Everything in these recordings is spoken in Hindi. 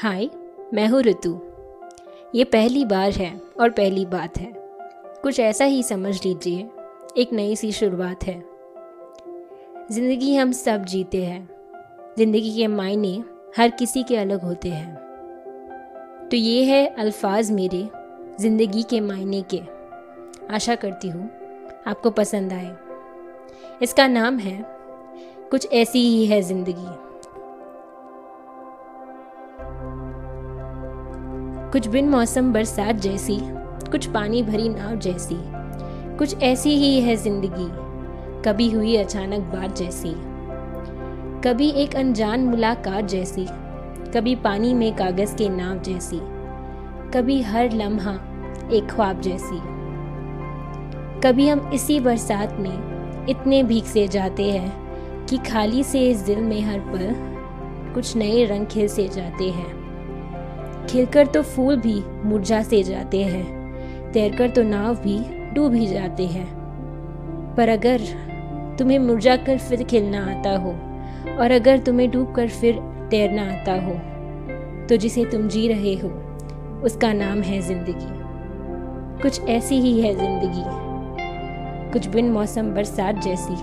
हाय, मैं हूँ ऋतु ये पहली बार है और पहली बात है। कुछ ऐसा ही समझ लीजिए, एक नई सी शुरुआत है। ज़िंदगी हम सब जीते हैं। ज़िंदगी के मायने हर किसी के अलग होते हैं। तो ये है अल्फाज मेरे ज़िंदगी के मायने के। आशा करती हूँ आपको पसंद आए। इसका नाम है, कुछ ऐसी ही है ज़िंदगी। कुछ बिन मौसम बरसात जैसी, कुछ पानी भरी नाव जैसी, कुछ ऐसी ही है ज़िंदगी, कभी हुई अचानक बात जैसी, कभी एक अनजान मुलाकात जैसी, कभी पानी में कागज़ के नाव जैसी, कभी हर लम्हा एक ख्वाब जैसी। कभी हम इसी बरसात में इतने भीग से जाते हैं कि खाली से इस दिल में हर पल कुछ नए रंग खिल से जाते हैं। खिलकर तो फूल भी मुरझा से जाते हैं, तैरकर तो नाव भी डूब ही जाते हैं। पर अगर तुम्हें मुरझा कर फिर खिलना आता हो, और अगर तुम्हें डूब कर फिर तैरना आता हो तो जिसे तुम जी रहे हो, उसका नाम है ज़िंदगी। कुछ ऐसी ही है ज़िंदगी। कुछ बिन मौसम बरसात जैसी,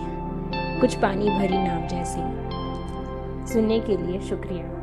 कुछ पानी भरी नाव जैसी। सुनने के लिए शुक्रिया।